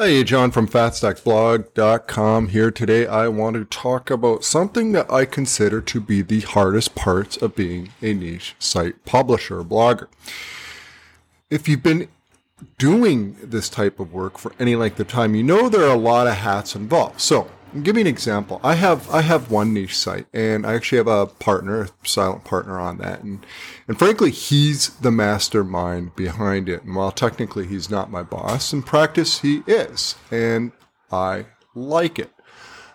Hey, Jon from fatstacksblog.com here today. I want to talk about something that I consider to be the hardest parts of being a niche site publisher or blogger. If you've been doing this type of work for any length of time, you know there are a lot of hats involved. So give me an example. I have I have one niche site, and I actually have a partner, a silent partner on that, and and frankly, he's the mastermind behind it. And while technically he's not my boss, in practice he is, and I like it.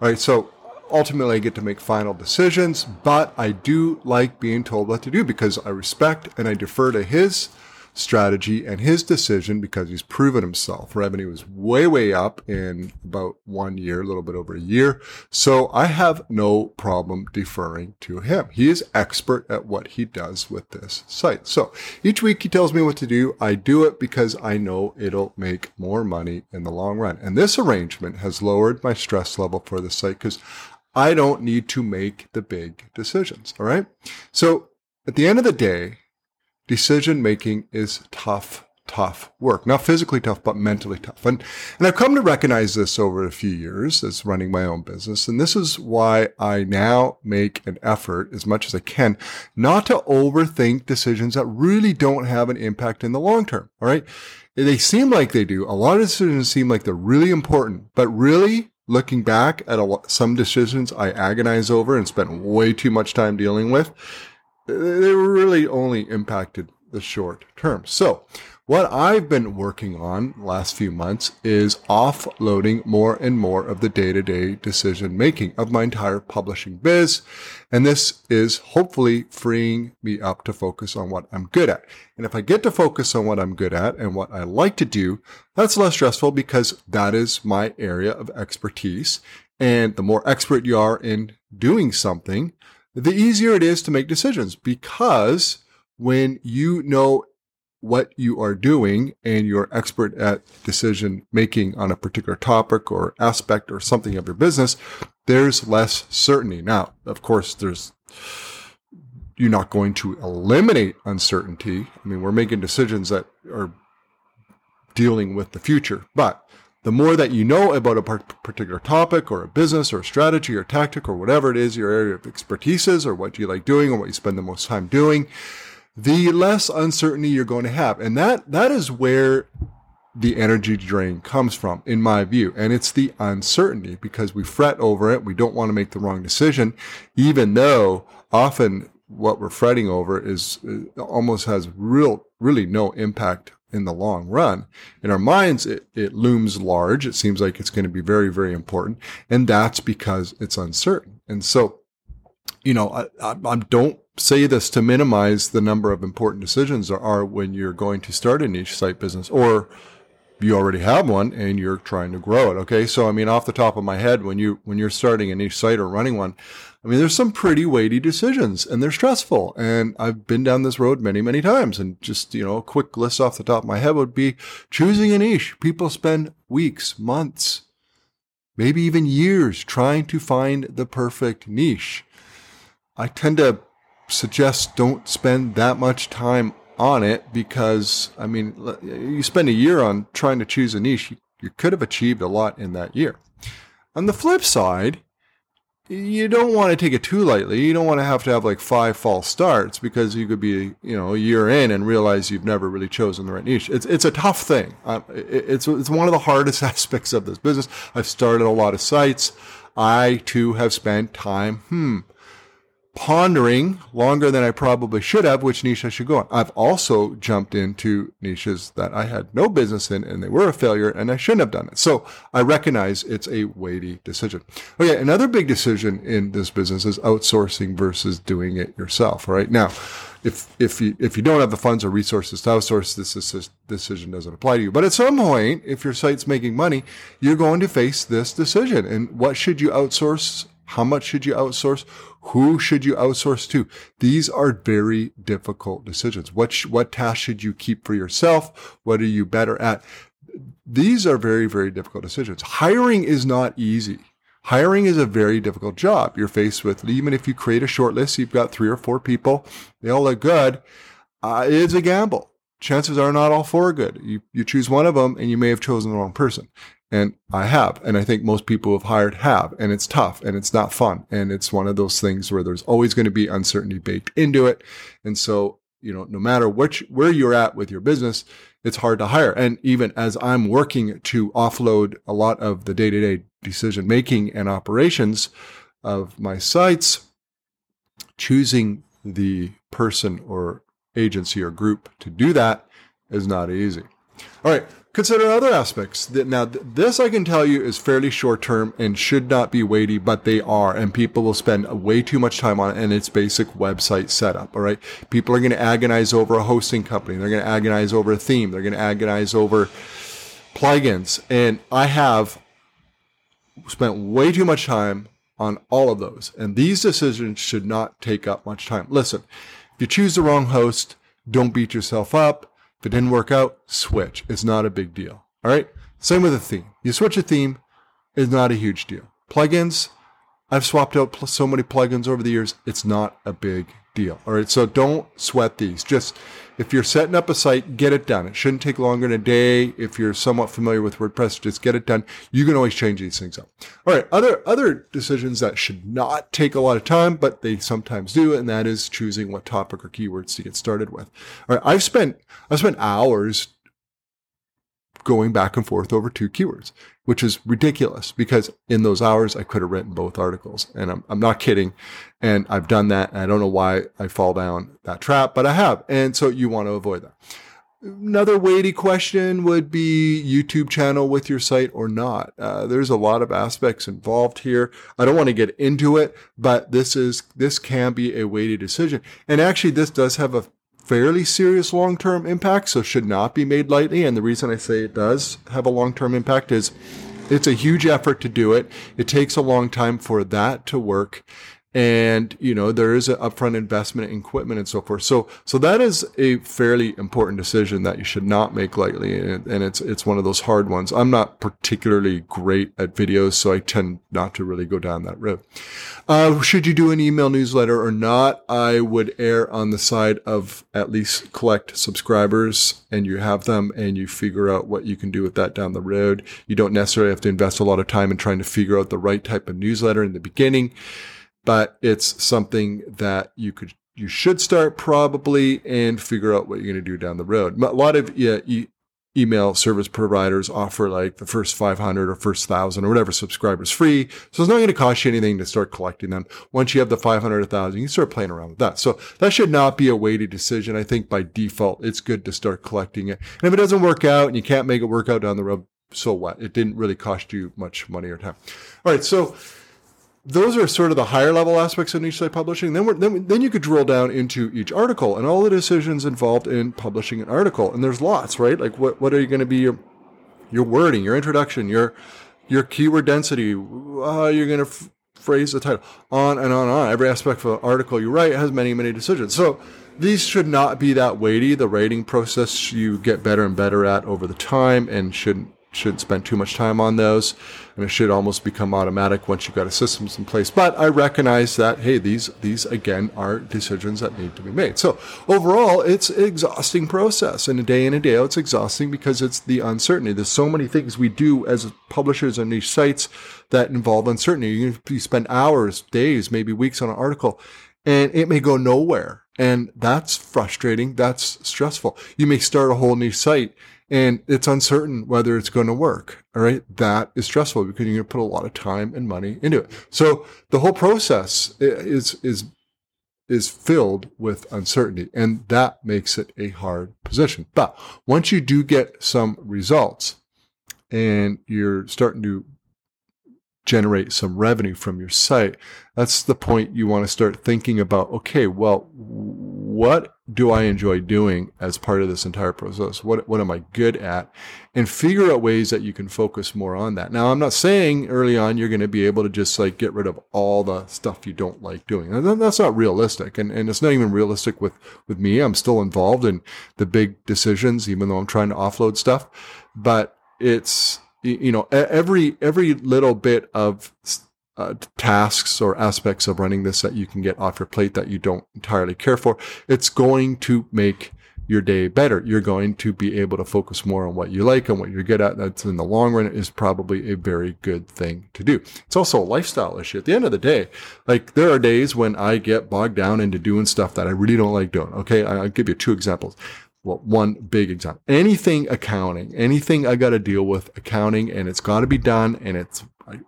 All right, so ultimately I get to make final decisions, but I do like being told what to do because I respect and I defer to his strategy and his decision because he's proven himself. Revenue is way, way up in about one year, a little bit over a year. So I have no problem deferring to him. He is expert at what he does with this site. So each week he tells me what to do. I do it because I know it'll make more money in the long run. And this arrangement has lowered my stress level for the site because I don't need to make the big decisions. All right. So at the end of the day, decision making is tough, tough work. Not physically tough, but mentally tough. And, and I've come to recognize this over a few years as running my own business. And this is why I now make an effort as much as I can not to overthink decisions that really don't have an impact in the long term. All right. They seem like they do. A lot of decisions seem like they're really important, but really looking back at a, some decisions I agonize over and spent way too much time dealing with they really only impacted the short term. So what I've been working on last few months is offloading more and more of the day-to-day decision making of my entire publishing biz. And this is hopefully freeing me up to focus on what I'm good at. And if I get to focus on what I'm good at and what I like to do, that's less stressful because that is my area of expertise. And the more expert you are in doing something, the easier it is to make decisions because when you know what you are doing and you're expert at decision making on a particular topic or aspect or something of your business, there's less certainty. Now, of course, there's, you're not going to eliminate uncertainty. I mean, we're making decisions that are dealing with the future, but the more that you know about a particular topic or a business or a strategy or tactic or whatever it is your area of expertise is or what you like doing or what you spend the most time doing, the less uncertainty you're going to have. And that, that is where the energy drain comes from, in my view. And it's the uncertainty because we fret over it. We don't want to make the wrong decision, even though often what we're fretting over is uh, almost has real, really no impact in the long run. In our minds, it, it looms large. It seems like it's going to be very, very important. And that's because it's uncertain. And so, you know, I, I, I don't say this to minimize the number of important decisions there are when you're going to start a niche site business or you already have one and you're trying to grow it. Okay. So, I mean, off the top of my head, when you, when you're starting a niche site or running one, I mean, there's some pretty weighty decisions and they're stressful. And I've been down this road many, many times. And just, you know, a quick list off the top of my head would be choosing a niche. People spend weeks, months, maybe even years trying to find the perfect niche. I tend to suggest don't spend that much time on it because, I mean, you spend a year on trying to choose a niche, you, could have achieved a lot in that year. On the flip side, you don't want to take it too lightly. You don't want to have to have like five false starts because you could be, you know, a year in and realize you've never really chosen the right niche. It's, it's a tough thing. Um, it, it's, it's one of the hardest aspects of this business. I've started a lot of sites. I too have spent time, hmm, pondering longer than I probably should have which niche I should go on. I've also jumped into niches that I had no business in and they were a failure and I shouldn't have done it. So I recognize it's a weighty decision. Oh, okay. Another big decision in this business is outsourcing versus doing it yourself. Right now, if, if you, if you don't have the funds or resources to outsource, this decision doesn't apply to you. But at some point, if your site's making money, you're going to face this decision. And what should you outsource how much should you outsource? Who should you outsource to? These are very difficult decisions. What, sh- what tasks should you keep for yourself? What are you better at? These are very, very difficult decisions. Hiring is not easy. Hiring is a very difficult job. You're faced with, even if you create a short list, you've got three or four people, they all look good. Uh, it's a gamble. Chances are not all four are good. You, you choose one of them and you may have chosen the wrong person. And I have. And I think most people who have hired have. And it's tough and it's not fun. And it's one of those things where there's always going to be uncertainty baked into it. And so, you know, no matter which, where you're at with your business, it's hard to hire. And even as I'm working to offload a lot of the day to day decision making and operations of my sites, choosing the person or agency or group to do that is not easy. All right, consider other aspects. Now, this I can tell you is fairly short term and should not be weighty, but they are, and people will spend way too much time on it and its basic website setup. All right, people are going to agonize over a hosting company. They're going to agonize over a theme. They're going to agonize over plugins, and I have spent way too much time on all of those. And these decisions should not take up much time. Listen, if you choose the wrong host, don't beat yourself up. If it didn't work out, switch. It's not a big deal. All right. Same with a theme. You switch a theme, it's not a huge deal. Plugins, I've swapped out so many plugins over the years. It's not a big deal. All right. So don't sweat these. Just if you're setting up a site, get it done. It shouldn't take longer than a day. If you're somewhat familiar with WordPress, just get it done. You can always change these things up. All right. Other, other decisions that should not take a lot of time, but they sometimes do. And that is choosing what topic or keywords to get started with. All right. I've spent, I've spent hours going back and forth over two keywords, which is ridiculous because in those hours I could have written both articles. And I'm, I'm not kidding. And I've done that. And I don't know why I fall down that trap, but I have. And so you want to avoid that. Another weighty question would be YouTube channel with your site or not. Uh, there's a lot of aspects involved here. I don't want to get into it, but this is, this can be a weighty decision. And actually, this does have a fairly serious long term impact, so should not be made lightly. And the reason I say it does have a long term impact is it's a huge effort to do it. It takes a long time for that to work and you know there is an upfront investment in equipment and so forth. So so that is a fairly important decision that you should not make lightly. And, and it's it's one of those hard ones. I'm not particularly great at videos so i tend not to really go down that road. Uh, should you do an email newsletter or not i would err on the side of at least collect subscribers and you have them and you figure out what you can do with that down the road. You don't necessarily have to invest a lot of time in trying to figure out the right type of newsletter in the beginning but it's something that you could you should start probably and figure out what you're going to do down the road. A lot of yeah, e- email service providers offer like the first 500 or first 1000 or whatever subscribers free. So it's not going to cost you anything to start collecting them. Once you have the 500 or 1000, you can start playing around with that. So that should not be a weighted decision. I think by default, it's good to start collecting it. And if it doesn't work out and you can't make it work out down the road, so what? It didn't really cost you much money or time. All right. So those are sort of the higher level aspects of niche site publishing. Then, then, then you could drill down into each article and all the decisions involved in publishing an article. And there's lots, right? Like what, what are you going to be your, your wording, your introduction, your, your keyword density, uh, you're going to f- phrase the title, on and on and on. Every aspect of an article you write has many, many decisions. So these should not be that weighty. The writing process you get better and better at over the time and shouldn't shouldn't spend too much time on those. And it should almost become automatic once you've got a systems in place. But i recognize that hey these these again are decisions that need to be made. So overall it's an exhausting process and a day in and a day out. It's exhausting because it's the uncertainty. There's so many things we do as publishers on these sites that involve uncertainty. You spend hours days maybe weeks on an article and it may go nowhere. And that's frustrating. That's stressful. You may start a whole new site and it's uncertain whether it's going to work. All right. That is stressful because you're going to put a lot of time and money into it. So the whole process is, is, is filled with uncertainty and that makes it a hard position. But once you do get some results and you're starting to generate some revenue from your site, that's the point you want to start thinking about. Okay, well, what do I enjoy doing as part of this entire process? What, what am I good at? And figure out ways that you can focus more on that. Now, I'm not saying early on you're going to be able to just like get rid of all the stuff you don't like doing. That's not realistic. And, and it's not even realistic with, with me. I'm still involved in the big decisions, even though I'm trying to offload stuff. But it's, you know, every, every little bit of uh, tasks or aspects of running this that you can get off your plate that you don't entirely care for, it's going to make your day better. You're going to be able to focus more on what you like and what you're good at. That's in the long run is probably a very good thing to do. It's also a lifestyle issue. At the end of the day, like there are days when I get bogged down into doing stuff that I really don't like doing. Okay. I'll give you two examples. Well, one big example, anything accounting, anything I got to deal with accounting and it's got to be done and it's, I,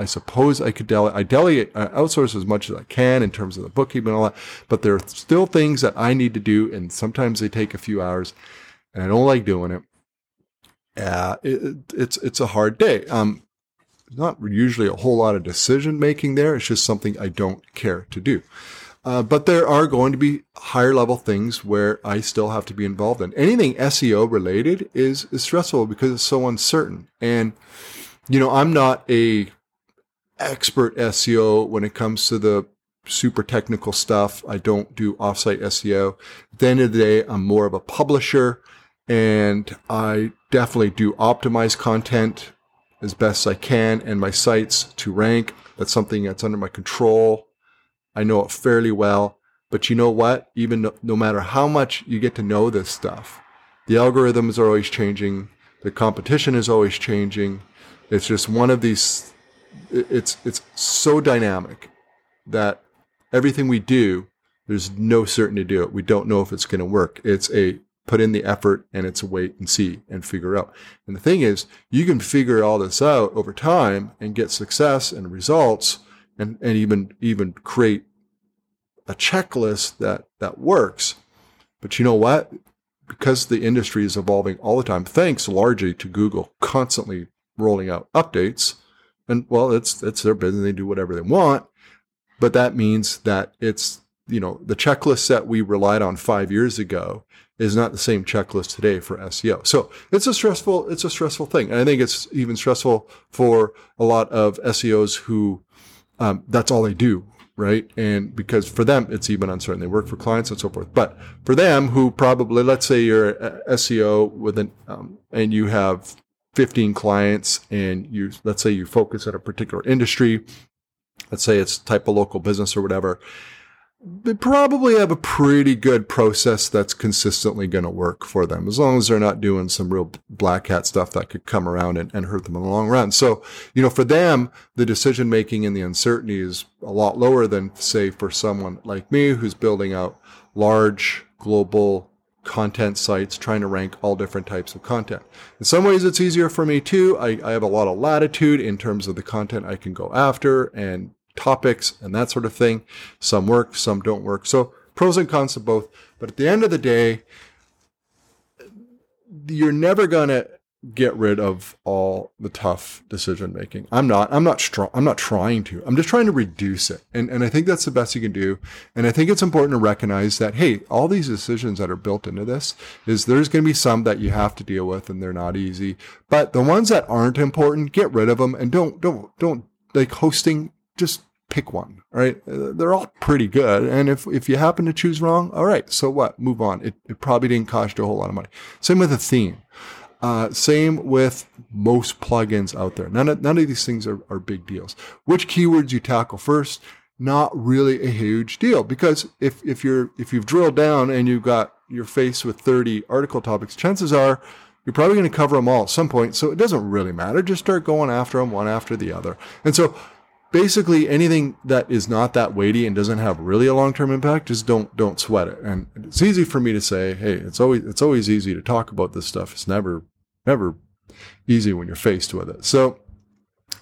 I suppose I could delegate, I delegate, I outsource as much as I can in terms of the bookkeeping and all that, but there are still things that I need to do. And sometimes they take a few hours and I don't like doing it. Uh, it, it's, it's a hard day. Um, not usually a whole lot of decision making there. It's just something I don't care to do. Uh, but there are going to be higher level things where I still have to be involved in. Anything SEO related is, is stressful because it's so uncertain. And, you know, I'm not a expert SEO when it comes to the super technical stuff. I don't do offsite SEO. At the end of the day, I'm more of a publisher and I definitely do optimize content as best I can and my sites to rank. That's something that's under my control. I know it fairly well. But you know what? Even no, no matter how much you get to know this stuff, the algorithms are always changing. The competition is always changing. It's just one of these it's it's so dynamic that everything we do, there's no certainty to do it. We don't know if it's going to work. It's a put in the effort and it's a wait and see and figure out. And the thing is, you can figure all this out over time and get success and results and, and even even create a checklist that that works. But you know what? Because the industry is evolving all the time, thanks largely to Google constantly rolling out updates, and well, it's it's their business. They do whatever they want. But that means that it's you know the checklist that we relied on five years ago is not the same checklist today for SEO. So it's a stressful it's a stressful thing, and I think it's even stressful for a lot of SEOs who um, that's all they do right? And because for them, it's even uncertain. They work for clients and so forth. But for them, who probably, let's say you're SEO with an, um, and you have 15 clients and you, let's say you focus on a particular industry, let's say it's type of local business or whatever, they probably have a pretty good process that's consistently going to work for them as long as they're not doing some real black hat stuff that could come around and, and hurt them in the long run. So, you know, for them, the decision making and the uncertainty is a lot lower than say for someone like me who's building out large global content sites trying to rank all different types of content. In some ways, it's easier for me too. I, I, have a lot of latitude in terms of the content I can go after and topics and that sort of thing. Some work, some don't work. So pros and cons of both. But at the end of the day, you're never going to get rid of all the tough decision making. I'm not, I'm not strong. I'm not trying to, I'm just trying to reduce it. And, and I think that's the best you can do. And I think it's important to recognize that, hey, all these decisions that are built into this is there's going to be some that you have to deal with and they're not easy, but the ones that aren't important, get rid of them and don't, don't, don't like hosting, just pick one. All right. They're all pretty good. And if, if you happen to choose wrong, all right. So what? Move on. It, it probably didn't cost you a whole lot of money. Same with a theme. Uh, same with most plugins out there. None of, none of these things are, are big deals. Which keywords you tackle first, not really a huge deal because if, if you're, if you've drilled down and you've got, you're faced with 30 article topics, chances are you're probably going to cover them all at some point. So it doesn't really matter. Just start going after them one after the other. And so basically anything that is not that weighty and doesn't have really a long-term impact just don't don't sweat it and it's easy for me to say hey it's always it's always easy to talk about this stuff it's never never easy when you're faced with it so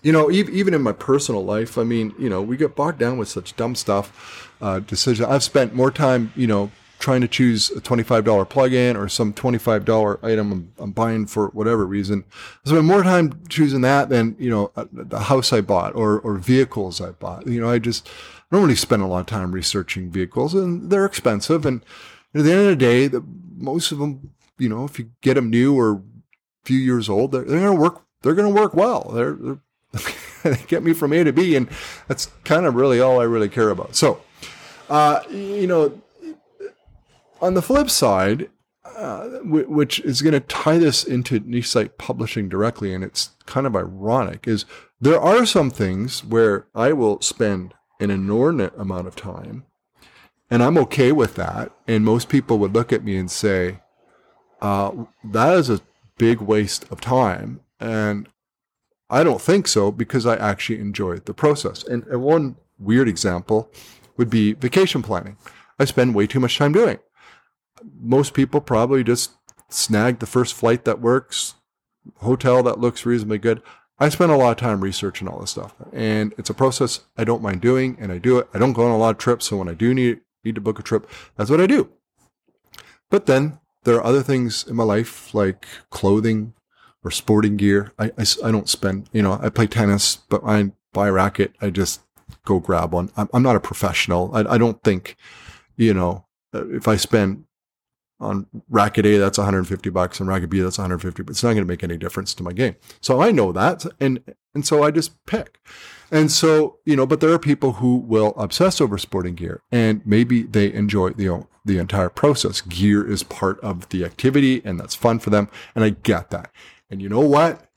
you know even in my personal life i mean you know we get bogged down with such dumb stuff uh decision i've spent more time you know trying to choose a $25 plug-in or some $25 item I'm, I'm, buying for whatever reason. I spend more time choosing that than, you know, the house I bought or, or vehicles I bought. You know, I just really spend a lot of time researching vehicles and they're expensive. And at the end of the day, the, most of them, you know, if you get them new or few years old, they're, they're going to work, they're going to work well. They're, they're they get me from A to B. And that's kind of really all I really care about. So, uh, you know, on the flip side, uh, which is going to tie this into niche site publishing directly, and it's kind of ironic, is there are some things where I will spend an inordinate amount of time And I'm okay with that. And most people would look at me and say, uh, that is a big waste of time. And I don't think so because I actually enjoy the process. And, and one weird example would be vacation planning. I spend way too much time doing. Most people probably just snag the first flight that works, hotel that looks reasonably good. I spend a lot of time researching all this stuff, and it's a process I don't mind doing, and I do it. I don't go on a lot of trips, so when I do need need to book a trip, that's what I do. But then there are other things in my life like clothing or sporting gear. I, I, I don't spend, you know, I play tennis, but I buy a racket. I just go grab one. I'm, I'm not a professional. I, I don't think, you know, uh, if I spend on racket A, that's 150 bucks, and racket B, that's 150. But it's not going to make any difference to my game. So I know that, and and so I just pick. And so you know, but there are people who will obsess over sporting gear, and maybe they enjoy the the entire process. Gear is part of the activity, and that's fun for them, and I get that. And you know what?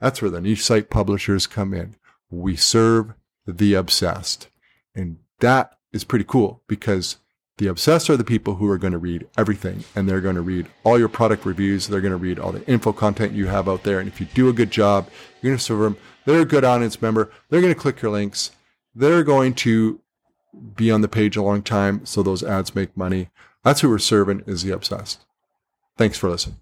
That's where the niche site publishers come in. We serve the obsessed, and that is pretty cool because the obsessed are the people who are going to read everything and they're going to read all your product reviews. They're going to read all the info content you have out there. And if you do a good job, you're going to serve them. They're a good audience member. They're going to click your links. They're going to be on the page a long time. So those ads make money. That's who we're serving is the obsessed. Thanks for listening.